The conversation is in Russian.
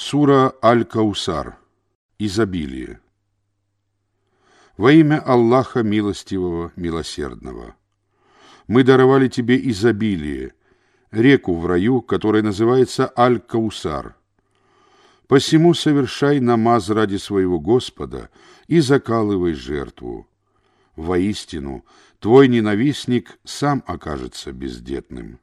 Сура Аль-Каусар. Изобилие. Во имя Аллаха Милостивого, Милосердного. Мы даровали тебе изобилие, реку в раю, которая называется Аль-Каусар. Посему совершай намаз ради своего Господа и закалывай жертву. Воистину, твой ненавистник сам окажется бездетным.